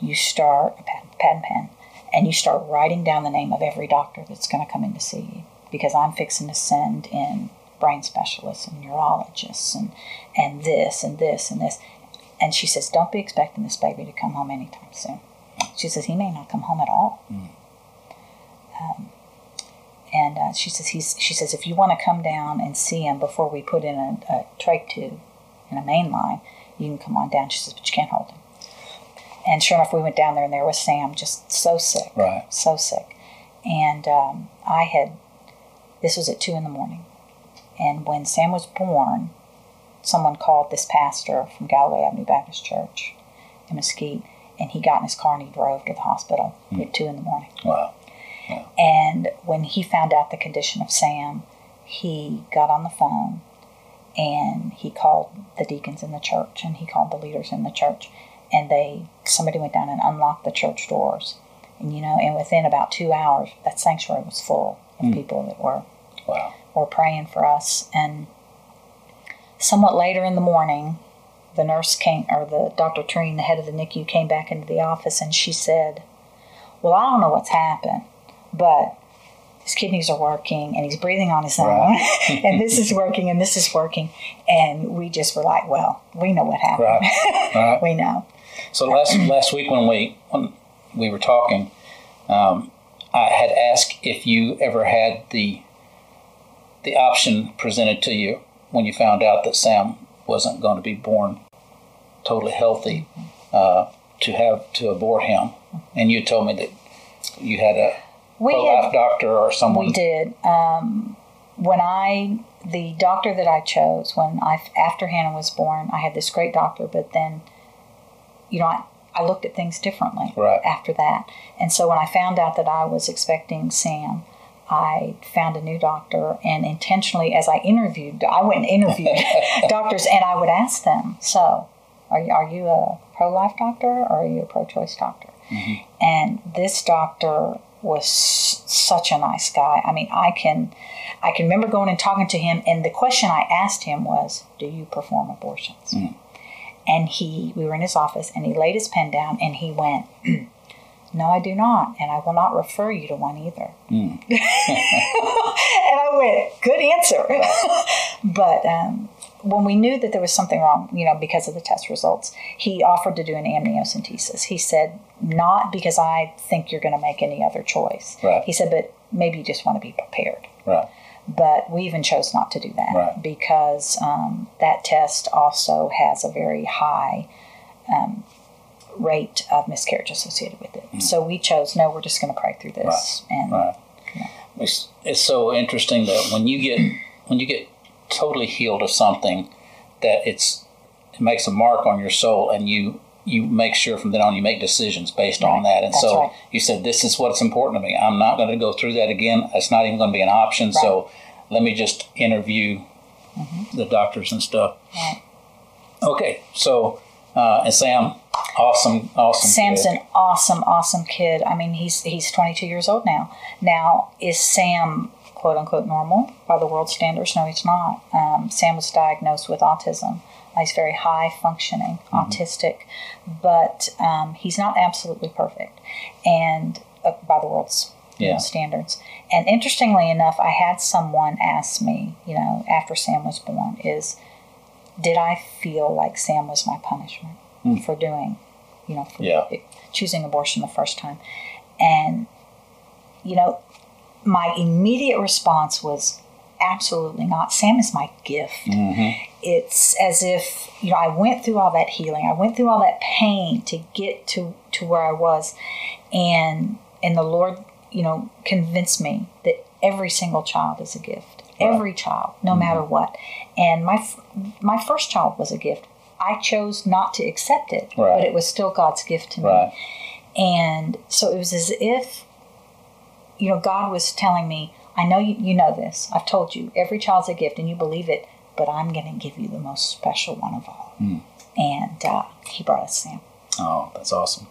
Speaker 3: You start a pad, pad and pen, and you start writing down the name of every doctor that's going to come in to see you because I'm fixing to send in brain specialists and neurologists and and this and this and this. And she says, don't be expecting this baby to come home anytime soon. She says he may not come home at all. Um, and uh, she says he's. She says if you want to come down and see him before we put in a, a trach tube and a main line, you can come on down. She says, but you can't hold him. And sure enough, we went down there, and there was Sam, just so sick,
Speaker 2: Right.
Speaker 3: so sick. And um, I had. This was at two in the morning, and when Sam was born, someone called this pastor from Galloway Avenue Baptist Church in Mesquite, and he got in his car and he drove to the hospital at two in the morning.
Speaker 2: Wow.
Speaker 3: And when he found out the condition of Sam, he got on the phone and he called the deacons in the church and he called the leaders in the church. And they somebody went down and unlocked the church doors. And you know, and within about two hours, that sanctuary was full of hmm. people that were
Speaker 2: Wow.
Speaker 3: were praying for us. And somewhat later in the morning, the nurse came, or the Dr. Treen, the head of the NICU, came back into the office and she said, Well, I don't know what's happened, but his kidneys are working and he's breathing on his own,
Speaker 2: Right.
Speaker 3: and this is working and this is working. And we just were like, Well, we know what happened.
Speaker 2: Right. Right.
Speaker 3: we know.
Speaker 2: So last last week when we when we were talking, um, I had asked if you ever had the the option presented to you when you found out that Sam wasn't going to be born totally healthy uh, to have to abort him, and you told me that you had a
Speaker 3: We
Speaker 2: pro
Speaker 3: had
Speaker 2: life doctor or someone.
Speaker 3: We did. Um, when I, the doctor that I chose, when I, after Hannah was born, I had this great doctor, but then, you know, I, I looked at things differently
Speaker 2: Right.
Speaker 3: after that. And so when I found out that I was expecting Sam, I found a new doctor, and intentionally, as I interviewed, I went and interviewed doctors, and I would ask them, "So, are you, are you a pro-life doctor or are you a pro-choice doctor?" And this doctor was such a nice guy. I mean, I can, I can remember going and talking to him, and the question I asked him was, "Do you perform abortions?" And he, we were in his office, and he laid his pen down, and he went. No, I do not, and I will not refer you to one either. and I went, good answer. but um, when we knew that there was something wrong, you know, because of the test results, he offered to do an amniocentesis. He said, not because I think you're going to make any other choice.
Speaker 2: Right.
Speaker 3: He said, but maybe you just want to be prepared.
Speaker 2: Right.
Speaker 3: But we even chose not to do that
Speaker 2: Right.
Speaker 3: because um, that test also has a very high um, rate of miscarriage associated with it. So we chose, no, we're just going to pray through this. And
Speaker 2: Mm. Right. It's, it's so interesting that when you get when you get totally healed of something, that it's it makes a mark on your soul, and you you make sure from then on you make decisions based on that. And
Speaker 3: That's
Speaker 2: so
Speaker 3: right.
Speaker 2: you said this is what's important to me. I'm not going to go through that again. It's not even going to be an option. So let me just interview the doctors and stuff.
Speaker 3: Mm-hmm. Right.
Speaker 2: Okay, so uh, and Sam, awesome, awesome.
Speaker 3: Sam's
Speaker 2: kid.
Speaker 3: an awesome, awesome kid. I mean, he's he's 22 years old now. Now, is Sam quote unquote normal by the world standards? No, he's not. Um, Sam was diagnosed with autism. He's very high functioning autistic, but um, he's not absolutely perfect, and uh, by the world's
Speaker 2: Yeah.
Speaker 3: standards. And interestingly enough, I had someone ask me, you know, after Sam was born, is did I feel like Sam was my punishment for doing, you know, for
Speaker 2: Yeah.
Speaker 3: choosing abortion the first time? And, you know, my immediate response was absolutely not. Sam is my gift. Mm-hmm. It's as if, you know, I went through all that healing, I went through all that pain to get to, to where I was. And, and the Lord, you know, convinced me that every single child is a gift. Every child, no mm-hmm. matter what. And my my first child was a gift. I chose not to accept it,
Speaker 2: Right.
Speaker 3: but it was still God's gift to me.
Speaker 2: Right.
Speaker 3: And so it was as if, you know, God was telling me, I know you, you know this. I've told you, every child's a gift and you believe it, but I'm going to give you the most special one of all. And uh, he brought us Sam.
Speaker 2: Oh, that's awesome.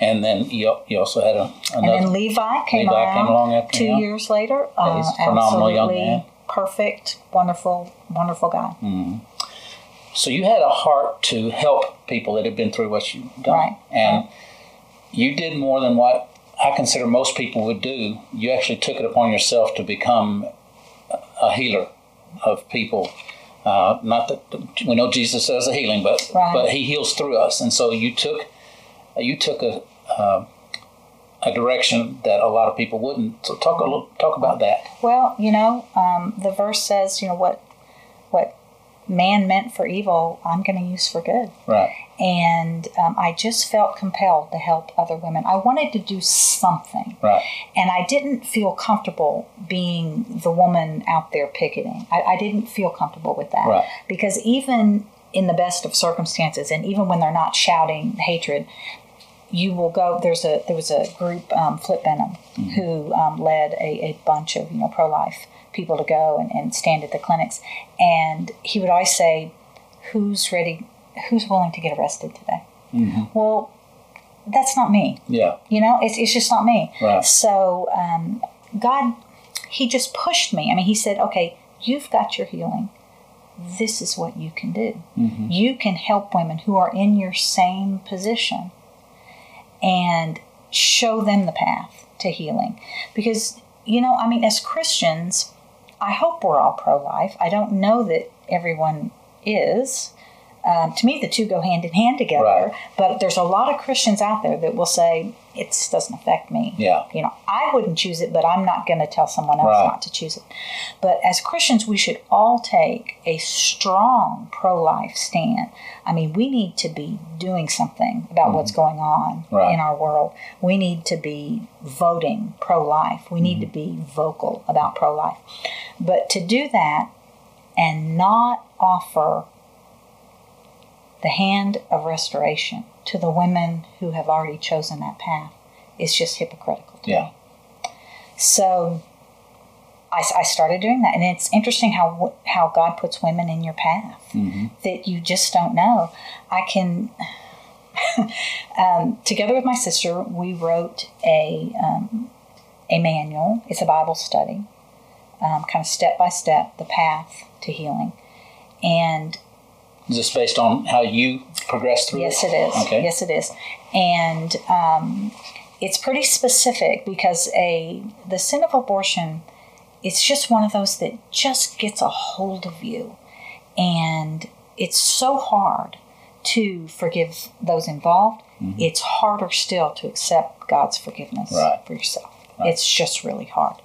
Speaker 2: And then you, you also had a,
Speaker 3: And
Speaker 2: another.
Speaker 3: then Levi came
Speaker 2: Levi
Speaker 3: around
Speaker 2: came along after
Speaker 3: two
Speaker 2: him.
Speaker 3: years later. Uh,
Speaker 2: he's a phenomenal young
Speaker 3: absolutely
Speaker 2: man.
Speaker 3: perfect, wonderful, wonderful guy.
Speaker 2: So you had a heart to help people that had been through what you've done,
Speaker 3: Right,
Speaker 2: and you did more than what I consider most people would do. You actually took it upon yourself to become a healer of people. Uh, not that we know Jesus does the healing, but
Speaker 3: Right.
Speaker 2: but He heals through us, and so you took you took a uh, a direction that a lot of people wouldn't. So talk a little talk about that.
Speaker 3: Well, you know, um, the verse says, you know, what what man meant for evil, I'm going to use for good.
Speaker 2: Right.
Speaker 3: And um, I just felt compelled to help other women. I wanted to do something.
Speaker 2: Right.
Speaker 3: And I didn't feel comfortable being the woman out there picketing. I, I didn't feel comfortable with that.
Speaker 2: Right.
Speaker 3: Because even in the best of circumstances, and even when they're not shouting hatred, you will go. There's a there was a group, um, Flip Benham, who um, led a, a bunch of you know pro life people to go and, and stand at the clinics, and he would always say, "Who's ready? Who's willing to get arrested today?" Well, that's not me.
Speaker 2: Yeah.
Speaker 3: You know, it's, it's just not me.
Speaker 2: Right.
Speaker 3: So um, God, He just pushed me. I mean, He said, okay, you've got your healing. This is what you can do. You can help women who are in your same position and show them the path to healing. Because, you know, I mean, as Christians, I hope we're all pro life. I don't know that everyone is. Um, to me, the two go hand in hand together.
Speaker 2: Right.
Speaker 3: But there's a lot of Christians out there that will say it doesn't affect me.
Speaker 2: Yeah.
Speaker 3: You know, I wouldn't choose it, but I'm not going to tell someone else
Speaker 2: Right.
Speaker 3: not to choose it. But as Christians, we should all take a strong pro-life stand. I mean, we need to be doing something about what's going on
Speaker 2: Mm-hmm. Right.
Speaker 3: in our world. We need to be voting pro-life. We need to be vocal about pro-life. But to do that and not offer the hand of restoration to the women who have already chosen that path is just hypocritical to
Speaker 2: Yeah.
Speaker 3: me. So I, I started doing that, and it's interesting how how God puts women in your path that you just don't know. I can. um, together with my sister, we wrote a um, a manual. It's a Bible study, um, kind of step by step, the path to healing. And
Speaker 2: Is this based on how you progressed through
Speaker 3: yes,
Speaker 2: it?
Speaker 3: it is.
Speaker 2: Okay.
Speaker 3: Yes, it is. And um, it's pretty specific because a the sin of abortion, it's just one of those that just gets a hold of you, and it's so hard to forgive those involved. It's harder still to accept God's forgiveness
Speaker 2: Right.
Speaker 3: for yourself. It's just really hard,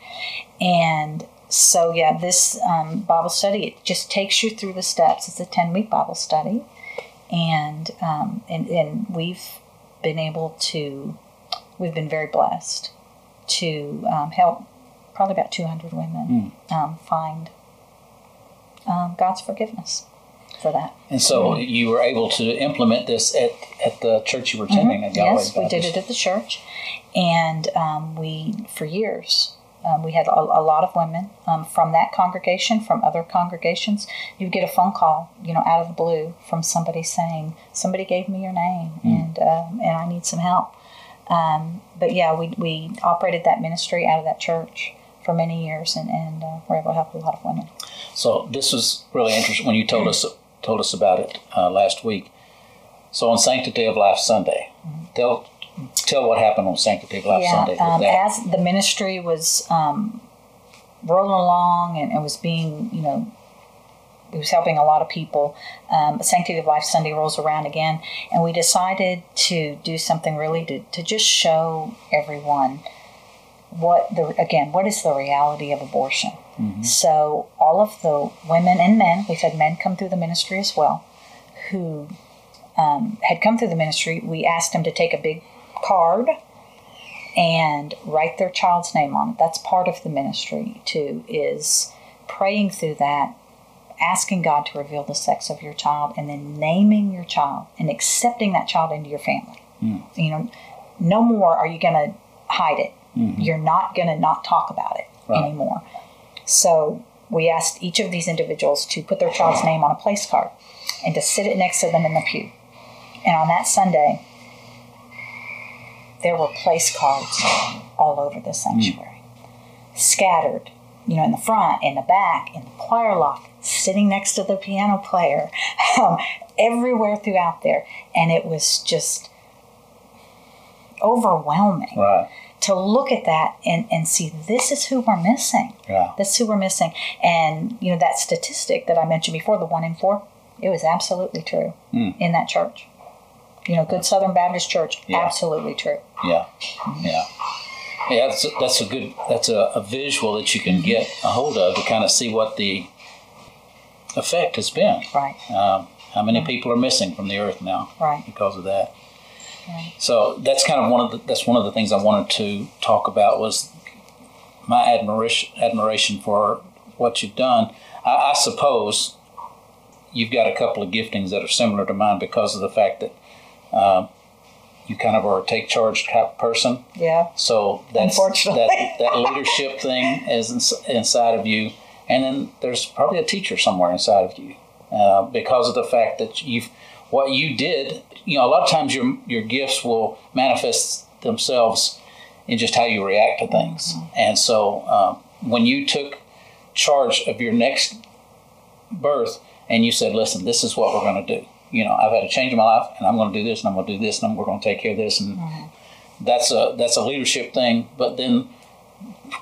Speaker 3: and so yeah, this um, Bible study it just takes you through the steps. It's a ten week Bible study, and um, and and we've been able to we've been very blessed to um, help probably about 200 women um, find um, God's forgiveness for that.
Speaker 2: And so you were able to implement this at, at the church you were attending at Galloway
Speaker 3: Yes, we did it at the church, and um, we for years. Um, we had a, a lot of women um, from that congregation, from other congregations. You'd get a phone call, you know, out of the blue from somebody saying, "Somebody gave me your name, and um, and I need some help." Um, but yeah, we, we operated that ministry out of that church for many years, and and uh, were able to help a lot of women.
Speaker 2: So this was really interesting when you told us told us about it uh, last week. So on Sanctity of Life Sunday, tell tell what happened on Sanctity of Life Sunday. with
Speaker 3: um, as the ministry was um, rolling along and it was being, you know, it was helping a lot of people. Um, Sanctity of Life Sunday rolls around again, and we decided to do something really to, to just show everyone what the again what is the reality of abortion. So all of the women and men, we've had men come through the ministry as well, who um, had come through the ministry. We asked them to take a big card and write their child's name on it. That's part of the ministry too, is praying through that, asking God to reveal the sex of your child, and then naming your child and accepting that child into your family. Hmm. You know, no more are you going to hide it. Mm-hmm. You're not going to not talk about it
Speaker 2: Right.
Speaker 3: anymore. So we asked each of these individuals to put their child's name on a place card and to sit it next to them in the pew. And on that Sunday, there were place cards all over the sanctuary, scattered, you know, in the front, in the back, in the choir loft, sitting next to the piano player, um, everywhere throughout there. And it was just overwhelming
Speaker 2: right.
Speaker 3: to look at that and, and see this is who we're missing.
Speaker 2: Yeah.
Speaker 3: This is who we're missing. And, you know, that statistic that I mentioned before, the one in four, it was absolutely true in that church. You know, Good Southern Baptist Church,
Speaker 2: Yeah.
Speaker 3: absolutely true.
Speaker 2: Yeah, yeah, yeah. That's a, that's a good. That's a, a visual that you can get a hold of to kind of see what the effect has been.
Speaker 3: Right,
Speaker 2: Um, how many people are missing from the earth now
Speaker 3: right.
Speaker 2: because of that? Right. So that's kind of one of the that's one of the things I wanted to talk about was my admiration admiration for what you've done. I, I suppose you've got a couple of giftings that are similar to mine because of the fact that um, you kind of are a take charge type person.
Speaker 3: Yeah,
Speaker 2: So that's
Speaker 3: Unfortunately.
Speaker 2: that, that leadership thing is ins- inside of you, and then there's probably a teacher somewhere inside of you uh, because of the fact that you've what you did. You know, a lot of times your your gifts will manifest themselves in just how you react to things, and so um, when you took charge of your next birth and you said, "Listen, this is what we're going to do." You know, I've had a change in my life, and I'm going to do this, and I'm going to do this, and we're going to take care of this, and that's a that's a leadership thing. But then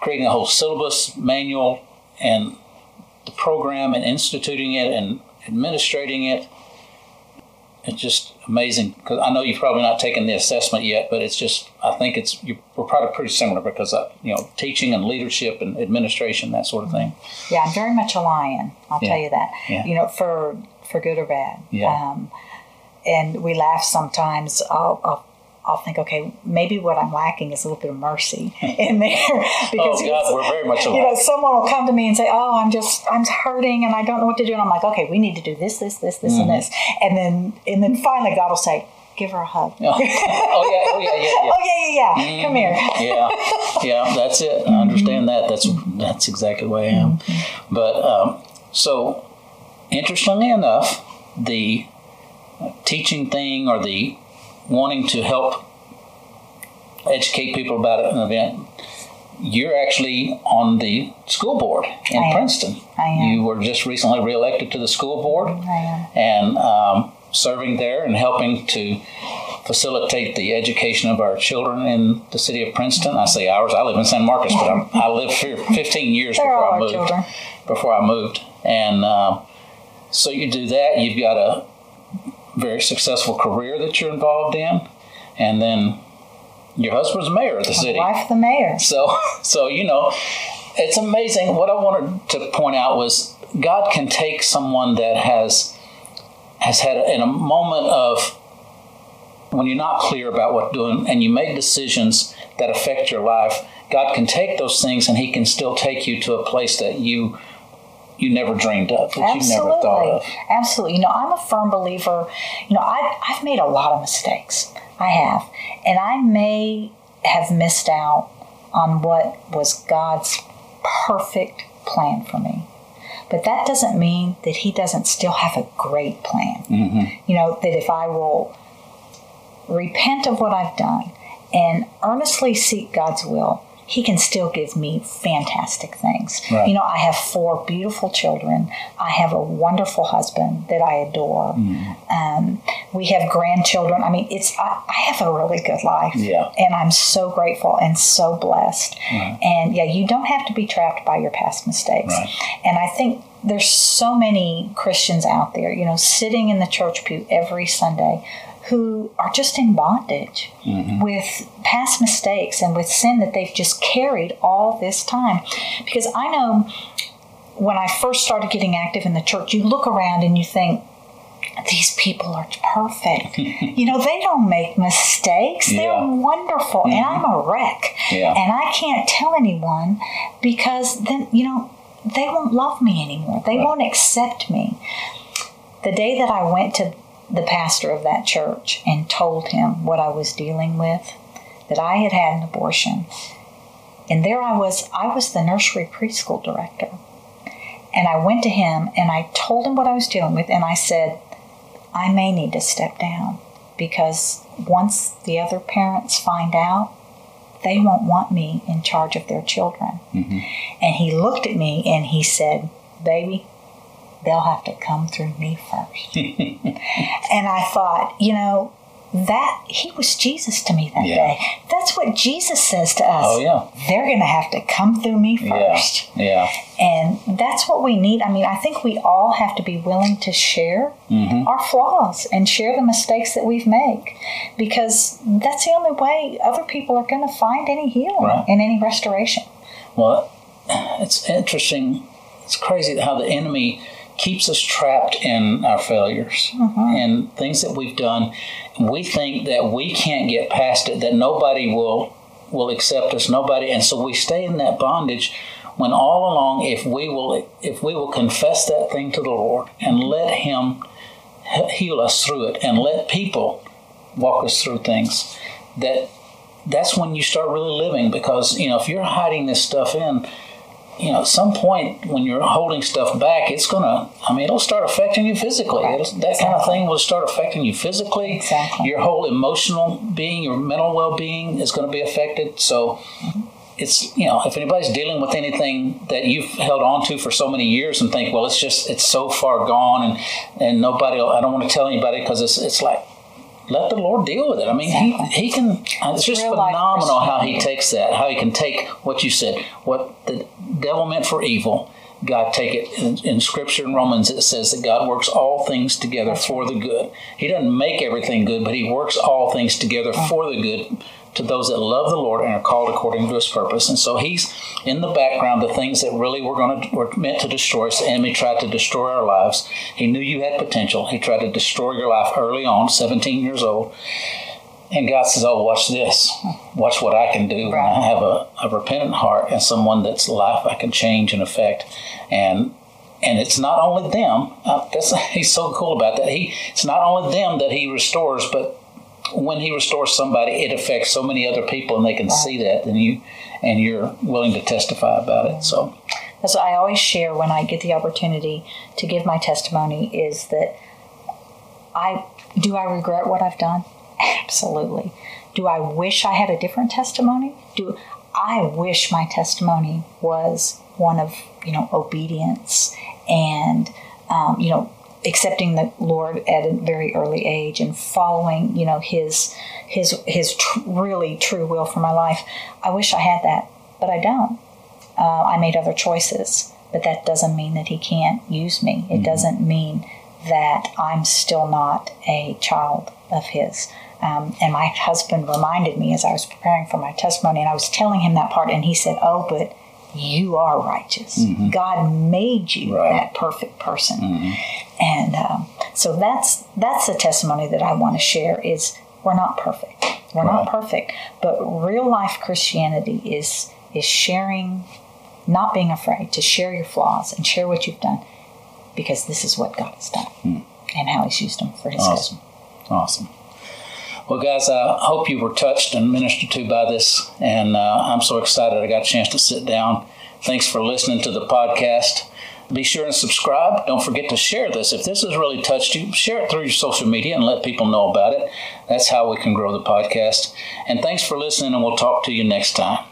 Speaker 2: creating a whole syllabus manual and the program and instituting it and administrating it. It's just amazing because I know you've probably not taken the assessment yet, but it's just I think it's you, we're probably pretty similar because uh, you know teaching and leadership and administration that sort of thing.
Speaker 3: yeah. I'm very much a lion. I'll
Speaker 2: Yeah.
Speaker 3: tell you that.
Speaker 2: Yeah.
Speaker 3: You know, for for good or bad.
Speaker 2: Yeah.
Speaker 3: Um, and we laugh sometimes. I'll, I'll I'll think, okay, maybe what I'm lacking is a little bit of mercy in there because
Speaker 2: Oh God, we're very much
Speaker 3: you know, someone will come to me and say, "Oh, I'm just, I'm hurting, and I don't know what to do." And I'm like, "Okay, we need to do this, this, this, this,
Speaker 2: Mm-hmm.
Speaker 3: and this," and then, and then finally, God will say, "Give her a hug."
Speaker 2: oh yeah, oh yeah, yeah, yeah.
Speaker 3: Oh yeah, yeah, yeah. Come here.
Speaker 2: yeah, yeah, that's it. 100 understand that. That's that's exactly the way I am. But um, so, interestingly enough, the teaching thing or the wanting to help educate people about an event, you're actually on the school board in
Speaker 3: I.
Speaker 2: Princeton.
Speaker 3: I am.
Speaker 2: You were just recently reelected to the school board
Speaker 3: I am.
Speaker 2: and um, serving there and helping to facilitate the education of our children in the city of Princeton. I say ours. I live in San Marcos, but I'm, I lived here 15 years before I moved.
Speaker 3: children.
Speaker 2: Before I moved, and um, so you do that. You've got a very successful career that you're involved in, and then your husband's mayor of the city.
Speaker 3: Wife the mayor.
Speaker 2: So, so you know, it's amazing. What I wanted to point out was God can take someone that has has had in a moment of when you're not clear about what doing, and you make decisions that affect your life. God can take those things, and He can still take you to a place that you you never dreamed of, that you never thought of.
Speaker 3: Absolutely. You know, I'm a firm believer. You know, I, I've made a lot of mistakes. I have. And I may have missed out on what was God's perfect plan for me. But that doesn't mean that He doesn't still have a great plan. Mm-hmm. You know, that if I will repent of what I've done and earnestly seek God's will, He can still give me fantastic things.
Speaker 2: Right.
Speaker 3: You know, I have four beautiful children. I have a wonderful husband that I adore. Um, we have grandchildren. I mean, it's I, I have a really good life,
Speaker 2: Yeah.
Speaker 3: and I'm so grateful and so blessed. And yeah, you don't have to be trapped by your past mistakes.
Speaker 2: Right.
Speaker 3: And I think there's so many Christians out there, you know, sitting in the church pew every Sunday who are just in bondage mm-hmm. with past mistakes and with sin that they've just carried all this time. Because I know when I first started getting active in the church, you look around and you think, these people are perfect. you know, they don't make mistakes. They're
Speaker 2: Yeah.
Speaker 3: wonderful. And I'm a mm-hmm. wreck.
Speaker 2: Yeah.
Speaker 3: And I can't tell anyone because then, you know, they won't love me anymore. They won't accept me. The day that I went to the pastor of that church and told him what I was dealing with, that I had had an abortion, and there I was, I was the nursery preschool director. And I went to him and I told him what I was dealing with, and I said, I may need to step down because once the other parents find out, they won't want me in charge of their children. Mm-hmm. And he looked at me and he said, Baby, they'll have to come through me first. and I thought, you know, that he was Jesus to me that
Speaker 2: Yeah.
Speaker 3: day. That's what Jesus says to us.
Speaker 2: Oh, yeah.
Speaker 3: They're going to have to come through me
Speaker 2: Yeah,
Speaker 3: first.
Speaker 2: yeah,
Speaker 3: And that's what we need. I mean, I think we all have to be willing to share
Speaker 2: Mm-hmm.
Speaker 3: our flaws and share the mistakes that we've made because that's the only way other people are going to find any healing
Speaker 2: Right.
Speaker 3: and any restoration.
Speaker 2: Well, it's interesting. It's crazy how the enemy keeps us trapped in our failures mm-hmm. and things that we've done. We think that we can't get past it, that nobody will will accept us, nobody, and so we stay in that bondage. When all along, if we will, if we will confess that thing to the Lord and let Him heal us through it, and let people walk us through things, that that's when you start really living because you know if you're hiding this stuff in you know at some point when you're holding stuff back it's gonna i mean it'll start affecting you physically
Speaker 3: Right.
Speaker 2: It'll, that kind of thing will start affecting you physically
Speaker 3: Exactly.
Speaker 2: your whole emotional being your mental well-being is going to be affected so it's you know if anybody's dealing with anything that you've held on to for so many years and think well it's just it's so far gone and and nobody i don't want to tell anybody because it's it's like let the Lord deal with it. I mean, he, he can. It's just phenomenal how he takes that. How he can take what you said, what the devil meant for evil. God take it in, in Scripture in Romans. It says that God works all things together for the good. He doesn't make everything good, but He works all things together for the good to those that love the Lord and are called according to His purpose. And so He's in the background. The things that really were going to were meant to destroy us. The enemy tried to destroy our lives. He knew you had potential. He tried to destroy your life early on, 17 years old. And God says, "Oh, watch this. Watch what I can do. when I have a, a repentant heart and someone that's life I can change and affect." And and it's not only them. Uh, that's he's so cool about that. He it's not only them that he restores, but when He restores somebody, it affects so many other people, and they can right. see that, and you and you're willing to testify about it. So,
Speaker 3: as I always share when I get the opportunity to give my testimony, is that I do I regret what I've done? Absolutely. Do I wish I had a different testimony? Do I wish my testimony was one of you know obedience and um, you know accepting the Lord at a very early age and following you know His His His tr- really true will for my life. I wish I had that, but I don't. Uh, I made other choices, but that doesn't mean that He can't use me. It mm-hmm. doesn't mean that I'm still not a child of His. Um, and my husband reminded me as I was preparing for my testimony, and I was telling him that part, and he said, "Oh, but." you are righteous. Mm-hmm. God made you right. that perfect person, mm-hmm. and um, so that's that's the testimony that I want to share. Is we're not perfect. We're right. not perfect, but real life Christianity is is sharing, not being afraid to share your flaws and share what you've done, because this is what God has done mm. and how He's used them for His
Speaker 2: awesome. good. Awesome. Well, guys, I hope you were touched and ministered to by this, and uh, I'm so excited I got a chance to sit down. Thanks for listening to the podcast. Be sure and subscribe. Don't forget to share this. If this has really touched you, share it through your social media and let people know about it. That's how we can grow the podcast. And thanks for listening, and we'll talk to you next time.